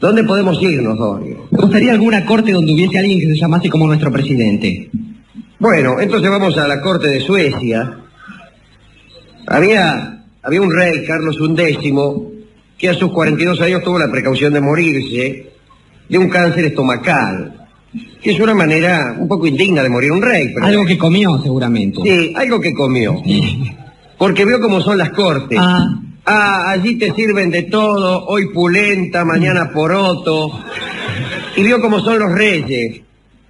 ¿Dónde podemos irnos, Dorio? Me gustaría alguna corte donde hubiese alguien que se llamase como nuestro presidente. Bueno, entonces vamos a la corte de Suecia. Había, había un rey, Carlos XI, que a sus 42 años tuvo la precaución de morirse de un cáncer estomacal, que es una manera un poco indigna de morir un rey. Pero... Algo que comió, seguramente. Sí, algo que comió. Porque veo cómo son las cortes. Ah, Ah, allí te sirven de todo, hoy pulenta, mañana poroto. Y vio cómo son los reyes.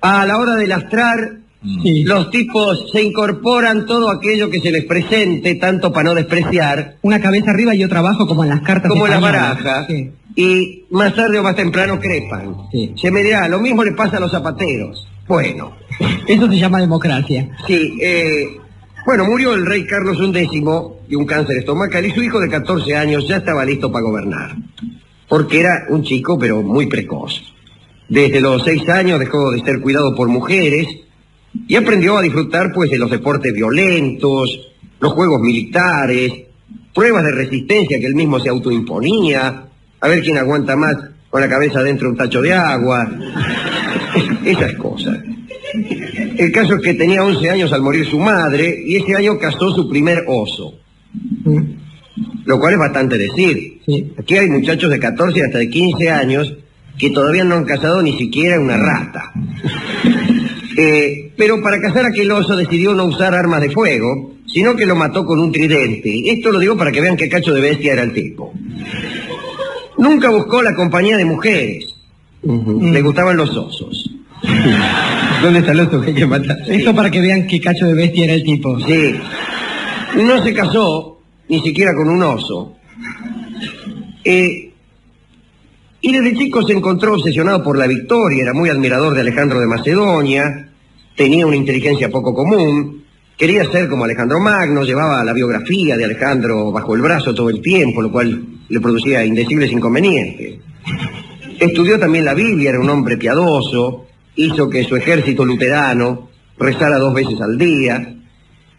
A la hora de lastrar, sí. los tipos se incorporan todo aquello que se les presente, tanto para no despreciar, Una cabeza arriba y otra abajo, como en las cartas como en la españolas. baraja. Sí. Y más tarde o más temprano crepan. Sí. Se me dirá, lo mismo le pasa a los zapateros. Bueno, Eso se llama democracia. sí, eh, bueno, murió el rey Carlos XI de un cáncer estomacal y su hijo de 14 años ya estaba listo para gobernar. Porque era un chico, pero muy precoz. Desde los seis años dejó de ser cuidado por mujeres y aprendió a disfrutar, pues, de los deportes violentos, los juegos militares, pruebas de resistencia que él mismo se autoimponía, a ver quién aguanta más con la cabeza dentro de un tacho de agua, esas cosas. El caso es que tenía 11 años al morir su madre y ese año cazó su primer oso, lo cual es bastante decir. Sí. Aquí hay muchachos de 14 hasta de 15 años que todavía no han cazado ni siquiera una rata. Eh, pero para cazar aquel oso decidió no usar armas de fuego, sino que lo mató con un tridente. Esto lo digo para que vean qué cacho de bestia era el tipo. Nunca buscó la compañía de mujeres. Le gustaban los osos. ¿Dónde está el oso que hay que matar? Esto para que vean qué cacho de bestia era el tipo. Sí. No se casó ni siquiera con un oso. Eh, y desde chico se encontró obsesionado por la victoria, era muy admirador de Alejandro de Macedonia, tenía una inteligencia poco común, quería ser como Alejandro Magno, llevaba la biografía de Alejandro bajo el brazo todo el tiempo, lo cual le producía indecibles inconvenientes. Estudió también la Biblia, era un hombre piadoso, hizo que su ejército luterano rezara dos veces al día,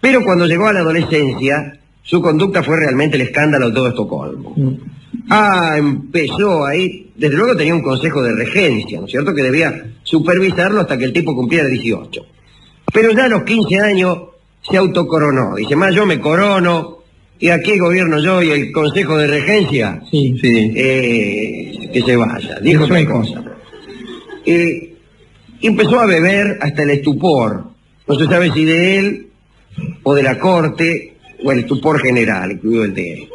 pero cuando llegó a la adolescencia, su conducta fue realmente el escándalo de todo Estocolmo. Ah, empezó ahí, desde luego tenía un consejo de regencia, ¿no es cierto?, que debía supervisarlo hasta que el tipo cumpliera 18. Pero ya a los 15 años se autocoronó, dice, más yo me corono, y aquí gobierno yo y el consejo de regencia, Sí. Sí. eh, que se vaya, dijo otra cosa. Eh, y empezó a beber hasta el estupor. No se sabe si de él o de la corte o el estupor general, incluido el de él.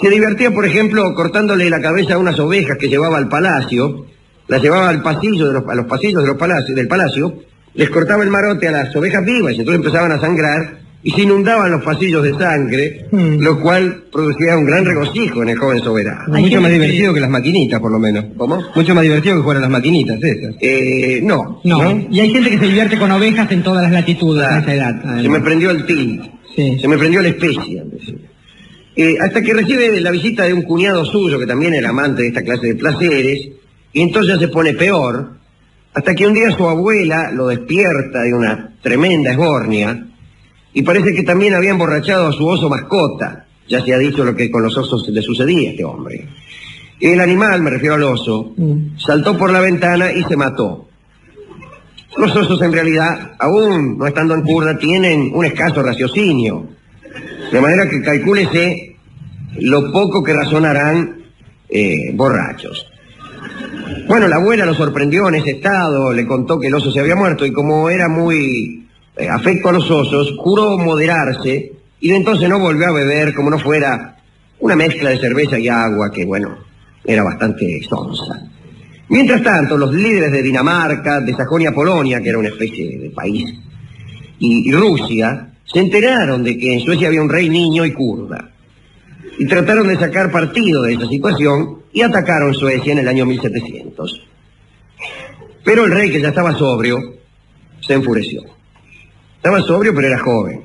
Se divertía, por ejemplo, cortándole la cabeza a unas ovejas que llevaba al palacio, las llevaba al pasillo a los pasillos de los del palacio, les cortaba el marote a las ovejas vivas y entonces empezaban a sangrar y se inundaban los pasillos de sangre, Mm. lo cual producía un gran regocijo en el joven soberano. Mucho gente más divertido que las maquinitas, por lo menos. ¿Cómo? Mucho más divertido que jugar a las maquinitas esas. Eh, no. No. Y hay gente que se divierte con ovejas en todas las latitudes a esa edad. Se me prendió el til. Sí. Se me prendió la especie. Eh, hasta que recibe la visita de un cuñado suyo, que también era amante de esta clase de placeres, y entonces se pone peor, hasta que un día su abuela lo despierta de una tremenda esbornia, y parece que también había emborrachado a su oso mascota. Ya se ha dicho lo que con los osos le sucedía a este hombre. El animal, me refiero al oso, Mm. saltó por la ventana y se mató. Los osos en realidad, aún no estando en curda, tienen un escaso raciocinio. De manera que calcúlese lo poco que razonarán eh, borrachos. Bueno, la abuela lo sorprendió en ese estado, le contó que el oso se había muerto y como era muy afecto a los osos, juró moderarse y de entonces no volvió a beber como no fuera una mezcla de cerveza y agua que, bueno, era bastante sonsa. Mientras tanto, los líderes de Dinamarca, de Sajonia-Polonia, que era una especie de país, y, y Rusia, se enteraron de que en Suecia había un rey niño y kurda. Y trataron de sacar partido de esa situación y atacaron Suecia en el año 1700. Pero el rey, que ya estaba sobrio, se enfureció. Estaba sobrio, pero era joven.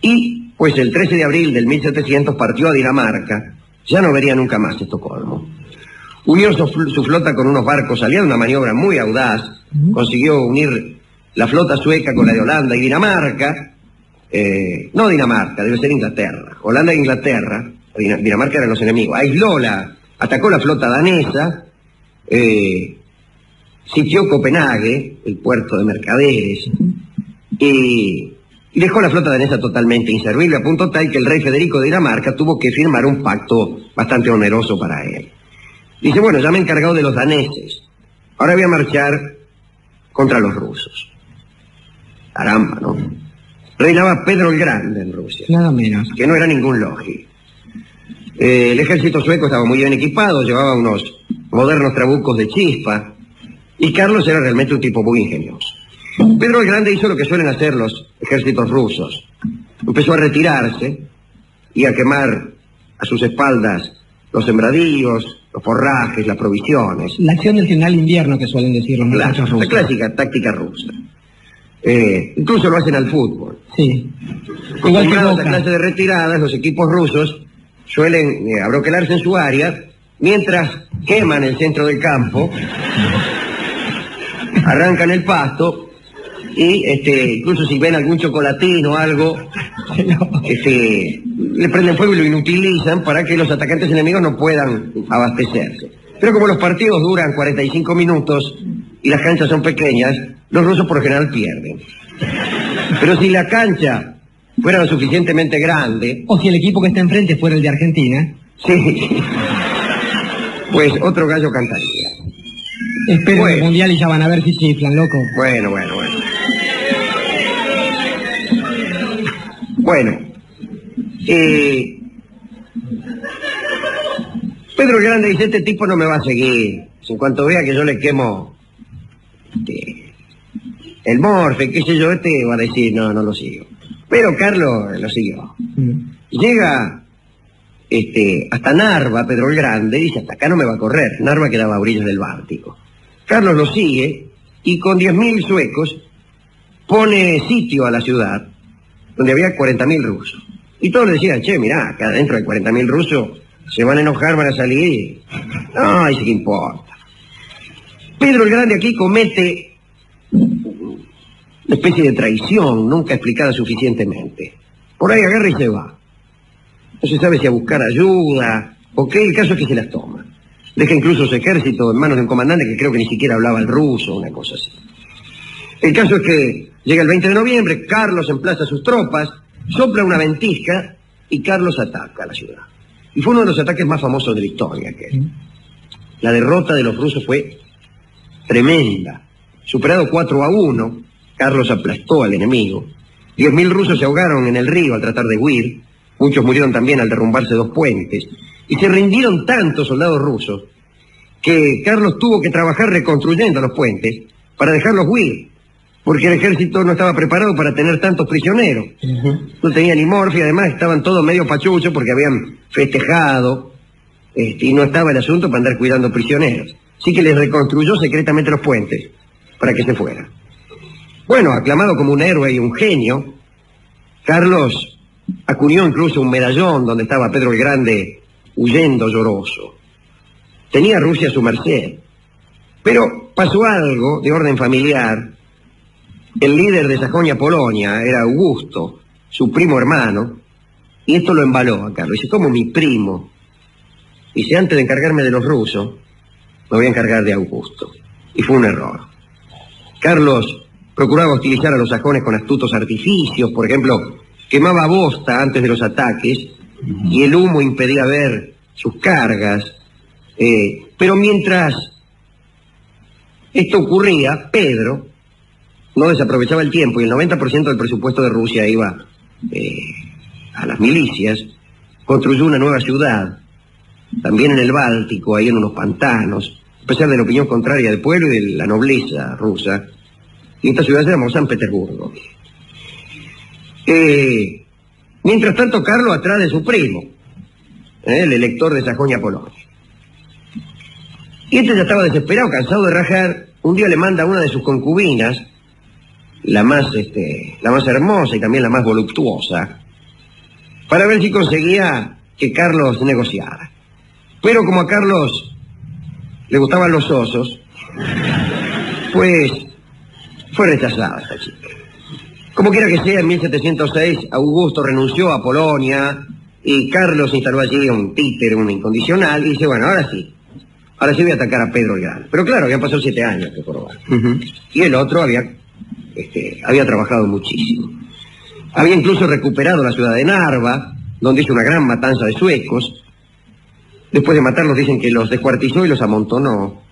Y, pues el 13 de abril del 1700 partió a Dinamarca. Ya no vería nunca más Estocolmo. Unió su, fl- su flota con unos barcos aliados, una maniobra muy audaz. Consiguió unir la flota sueca con la de Holanda y Dinamarca. eh, no Dinamarca, debe ser Inglaterra. Holanda e Inglaterra. Din- Dinamarca eran los enemigos, aisló la, atacó la flota danesa, eh, sitió Copenhague, el puerto de mercaderes, y dejó la flota danesa totalmente inservible, a punto tal que el rey Federico de Dinamarca tuvo que firmar un pacto bastante oneroso para él. Dice, bueno, ya me he encargado de los daneses, ahora voy a marchar contra los rusos. Caramba, ¿no? Reinaba Pedro el Grande en Rusia Nada menos. que no era ningún logi. Eh, el ejército sueco estaba muy bien equipado, llevaba unos modernos trabucos de chispa, y Carlos era realmente un tipo muy ingenioso. Pedro el Grande hizo lo que suelen hacer los ejércitos rusos. Empezó a retirarse y a quemar a sus espaldas los sembradíos, los forrajes, las provisiones. La acción del final invierno que suelen decir los muchachos la rusos. clásica táctica rusa. Eh, incluso lo hacen al fútbol. Sí. Igual que Boca. clase de retiradas, los equipos rusos suelen eh, abroquelarse en su área mientras queman el centro del campo, arrancan el pasto y este, incluso si ven algún chocolatín o algo, este, le prenden fuego y lo inutilizan para que los atacantes enemigos no puedan abastecerse. Pero como los partidos duran 45 minutos y las canchas son pequeñas, los rusos por lo general pierden. Pero si la cancha fuera lo suficientemente grande, O si el equipo que está enfrente fuera el de Argentina, sí, pues otro gallo cantaría. esperen Bueno. el mundial y ya van a ver si chiflan, loco. Bueno, bueno, bueno. Bueno, eh, Pedro el Grande dice, este tipo no me va a seguir. En cuanto vea que yo le quemo este, el morfe, qué sé yo, este va a decir, no, no lo sigo. Pero Carlos lo siguió. Mm. Llega este, hasta Narva, Pedro el Grande, y dice, hasta acá no me va a correr. Narva quedaba a orillas del Báltico. Carlos lo sigue y con 10.000 suecos pone sitio a la ciudad, donde había 40.000 rusos. Y todos le decían, che, mirá, acá adentro hay 40.000 rusos, se van a enojar, van a salir. No, dice que importa. Pedro el Grande aquí comete una especie de traición nunca explicada suficientemente. Por ahí agarra y se va. No se sabe si a buscar ayuda o qué, el caso es que se las toma. Deja incluso su ejército en manos de un comandante que creo que ni siquiera hablaba el ruso, una cosa así. El caso es que llega el 20 de noviembre, Carlos emplaza sus tropas, sopla una ventisca y Carlos ataca a la ciudad. Y fue uno de los ataques más famosos de la historia. La derrota de los rusos fue tremenda. Superado 4 a 1, Carlos aplastó al enemigo. 10.000 rusos se ahogaron en el río al tratar de huir. Muchos murieron también al derrumbarse dos puentes. Y se rindieron tantos soldados rusos que Carlos tuvo que trabajar reconstruyendo los puentes para dejarlos huir. Porque el ejército no estaba preparado para tener tantos prisioneros. No tenía ni morfia, además estaban todos medio pachuchos porque habían festejado este, y no estaba el asunto para andar cuidando prisioneros. Así que les reconstruyó secretamente los puentes para que se fueran. Bueno, aclamado como un héroe y un genio, Carlos acuñó incluso un medallón donde estaba Pedro el Grande huyendo lloroso. Tenía Rusia a su merced. Pero pasó algo de orden familiar. El líder de Sajonia-Polonia era Augusto, su primo hermano, y esto lo embaló a Carlos. Dice, como mi primo. Dice, antes de encargarme de los rusos, me voy a encargar de Augusto. Y fue un error. Carlos procuraba hostilizar a los sajones con astutos artificios, por ejemplo, quemaba bosta antes de los ataques y el humo impedía ver sus cargas. Eh, pero mientras esto ocurría, Pedro no desaprovechaba el tiempo y el 90% del presupuesto de Rusia iba eh, a las milicias, construyó una nueva ciudad, también en el Báltico, ahí en unos pantanos, a pesar de la opinión contraria del pueblo y de la nobleza rusa, y esta ciudad se llamó San Petersburgo. Eh, mientras tanto, Carlos atrás de su primo, eh, el elector de Sajonia-Polonia. Y este ya estaba desesperado, cansado de rajar, un día le manda a una de sus concubinas, la más, este, la más hermosa y también la más voluptuosa, para ver si conseguía que Carlos negociara. Pero como a Carlos le gustaban los osos, pues fue rechazada esta chica. Como quiera que sea, en 1706 Augusto renunció a Polonia Y Carlos instaló allí un títer, un incondicional, y dice, bueno, ahora sí. Ahora sí voy a atacar a Pedro el Grande. Pero claro, habían pasado siete años que probar. Ujú. Y el otro había, este, había trabajado muchísimo. Había incluso recuperado la ciudad de Narva, donde hizo una gran matanza de suecos. Después de matarlos dicen que los descuartizó y los amontonó.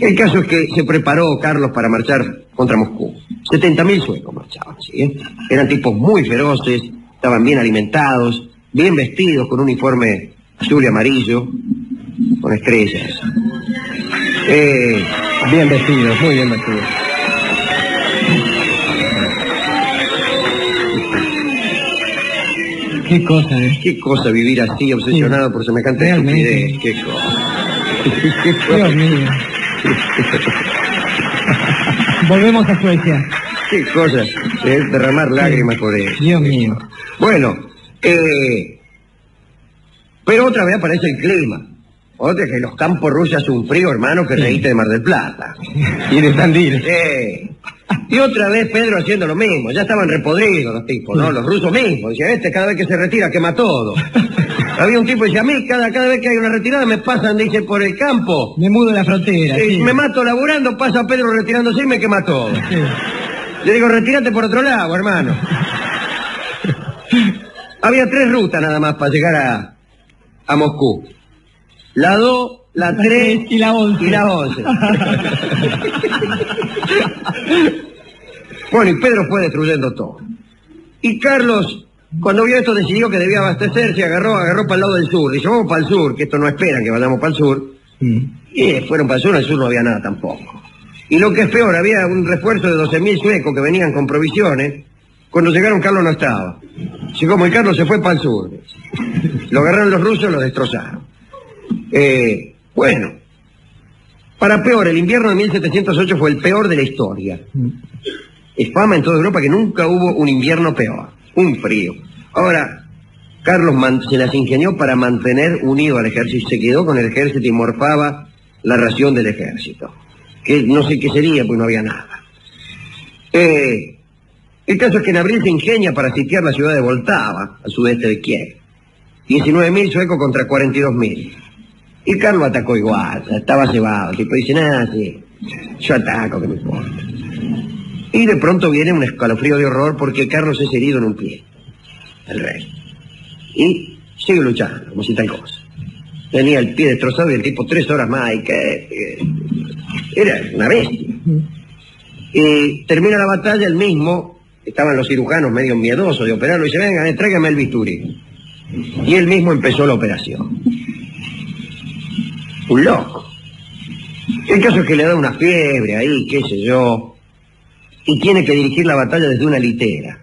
El caso es que se preparó Carlos para marchar contra Moscú. 70.000 suecos marchaban. Eran tipos muy feroces, estaban bien alimentados, bien vestidos, con un uniforme azul y amarillo, con estrellas. Eh, Bien vestidos, muy bien vestidos. Qué cosa, ¿eh? qué cosa vivir así, obsesionado por semejante Realmente. estupidez, qué cosa. Qué cosa. Dios mío. Volvemos a Suecia. Qué cosa, eh, derramar lágrimas por eso. Dios mío. Bueno, eh, pero otra vez aparece el clima. Otra que los campos rusos un frío, hermano, que reíste de Mar del Plata. Y de Tandil. Y otra vez Pedro haciendo lo mismo. Ya estaban repodridos los tipos, ¿no? Los rusos mismos. Decía, este cada vez que se retira quema todo. Había un tipo que decía, a mí cada, cada vez que hay una retirada me pasan, dice, por el campo. Me mudo la frontera. Sí. Me mato laburando, pasa Pedro retirándose y me quema todo. Sí. Le digo, retírate por otro lado, hermano. Había tres rutas nada más para llegar a, a Moscú. La 2, la 3 y la 11. y la 11. bueno, y Pedro fue destruyendo todo. Y Carlos, cuando vio esto, decidió que debía abastecerse, agarró, agarró para el lado del sur. Dice, vamos para el sur, que esto no esperan que vayamos para el sur. Mm. Y eh, fueron para el sur, en el sur no había nada tampoco. Y lo que es peor, había un refuerzo de 12.000 suecos que venían con provisiones. Cuando llegaron, Carlos no estaba. Como el Carlos se fue para el sur. Lo agarraron los rusos y lo destrozaron. Eh, bueno, para peor, el invierno de 1708 fue el peor de la historia. Es fama en toda Europa que nunca hubo un invierno peor. Un frío. Ahora, Carlos se las ingenió para mantener unido al ejército. Se quedó con el ejército y morfaba la ración del ejército. Que no sé qué sería, pues no había nada. Eh, el caso es que en abril se ingenia para sitiar la ciudad de Voltava, al sudeste de Kiev. 19.000 suecos contra 42.000. Y Carlos atacó igual, estaba cebado. Tipo dice, nada, sí, yo ataco, que me importa. Y de pronto viene un escalofrío de horror porque Carlos es herido en un pie, el rey. Y sigue luchando, como si tal cosa. Tenía el pie destrozado y el tipo tres horas más, y que... Era una bestia. Y termina la batalla, el mismo, estaban los cirujanos medio miedosos de operarlo, y dice, venga, eh, tráigame el bisturí. Y él mismo empezó la operación. Un loco. El caso es que le da una fiebre ahí, qué sé yo, y tiene que dirigir la batalla desde una litera.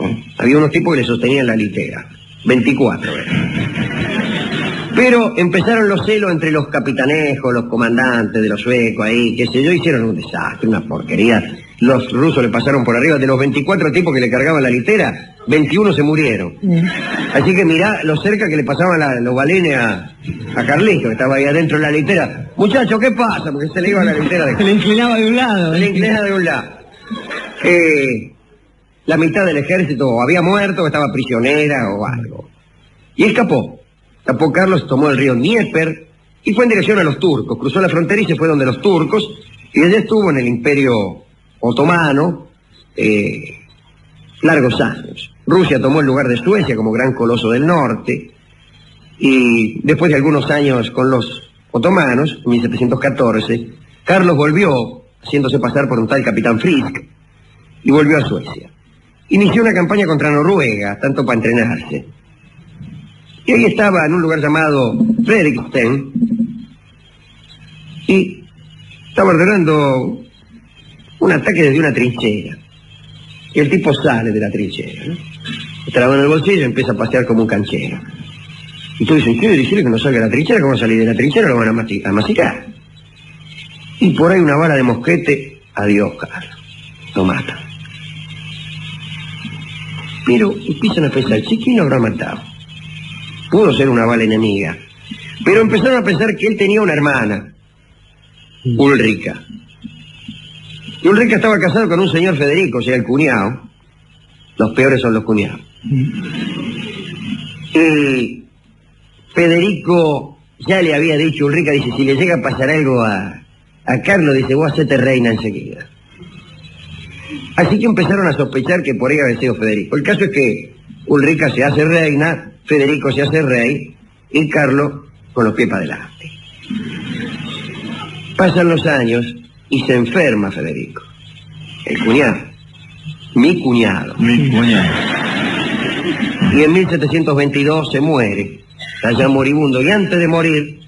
¿Eh? Había unos tipos que le sostenían la litera. 24, era. Pero empezaron los celos entre los capitanejos, los comandantes de los suecos ahí, qué sé yo, hicieron un desastre, una porquería. Los rusos le pasaron por arriba, de los 24 tipos que le cargaban la litera, 21 se murieron. Así que mirá lo cerca que le pasaban la- los balines a, a Carlito, que estaba ahí adentro de la litera. Muchacho, ¿qué pasa? Porque se le iba la litera de Se le inclinaba de un lado. se le ¿eh? inclina de un lado. Eh, la mitad del ejército había muerto o estaba prisionera o algo. Y escapó. Escapó Carlos, tomó el río Dnieper y fue en dirección a los turcos. Cruzó la frontera y se fue donde los turcos y allá estuvo en el imperio otomano eh, largos años. Rusia tomó el lugar de Suecia como gran coloso del norte y después de algunos años con los otomanos, en 1714, Carlos volvió, haciéndose pasar por un tal capitán Frisk, y volvió a Suecia. Inició una campaña contra Noruega, tanto para entrenarse. Y ahí estaba en un lugar llamado Fredriksten, y estaba ordenando un ataque desde una trinchera. Y el tipo sale de la trinchera, ¿no? Está la mano en el bolsillo y empieza a pasear como un canchero. Y tú dices, ¿qué decirle que no salga de la trinchera? ¿Cómo salir de la trinchera? Lo van a, a masticar. Y por ahí una bala de mosquete, adiós, Carlos. Lo mata. Pero empiezan a pensar, ¿sí quién lo habrá matado? Pudo ser una bala enemiga. Pero empezaron a pensar que él tenía una hermana, Ulrica. Y Ulrica estaba casado con un señor Federico, o sea, el cuñado. Los peores son los cuñados. Y Federico ya le había dicho, Ulrica dice, si le llega a pasar algo a, a Carlos, dice, vos hacete reina enseguida. Así que empezaron a sospechar que por ahí había sido Federico. El caso es que Ulrica se hace reina, Federico se hace rey y Carlos con los pies para adelante. Pasan los años y se enferma Federico, el cuñado, mi cuñado. Mi cuñado. Y en 1722 se muere, allá moribundo, y antes de morir,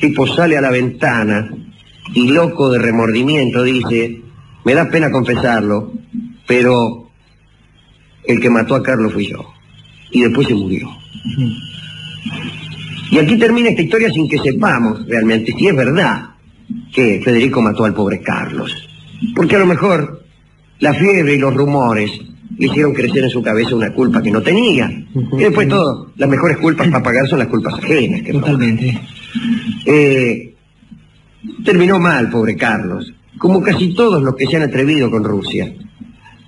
tipo sale a la ventana y loco de remordimiento dice, me da pena confesarlo, pero el que mató a Carlos fui yo. Y después se murió. Y aquí termina esta historia sin que sepamos realmente si es verdad que Federico mató al pobre Carlos. Porque a lo mejor la fiebre y los rumores le hicieron crecer en su cabeza una culpa que no tenía. Y después todo, las mejores culpas para pagar son las culpas ajenas. Que. Totalmente. Eh, terminó mal, pobre Carlos, como casi todos los que se han atrevido con Rusia.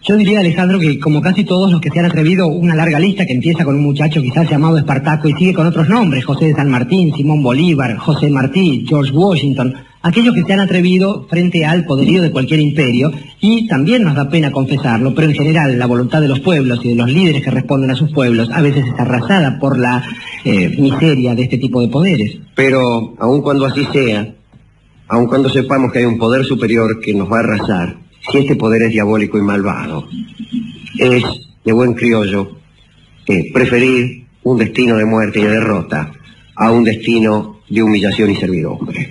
Yo diría, Alejandro, que como casi todos los que se han atrevido, una larga lista que empieza con un muchacho quizás llamado Espartaco y sigue con otros nombres, José de San Martín, Simón Bolívar, José Martí, George Washington, aquellos que se han atrevido frente al poderío de cualquier imperio, y también nos da pena confesarlo, pero en general la voluntad de los pueblos y de los líderes que responden a sus pueblos a veces es arrasada por la eh, miseria de este tipo de poderes. Pero, aun cuando así sea, aun cuando sepamos que hay un poder superior que nos va a arrasar, si este poder es diabólico y malvado, es, de buen criollo, preferir un destino de muerte y de derrota a un destino de humillación y servidumbre.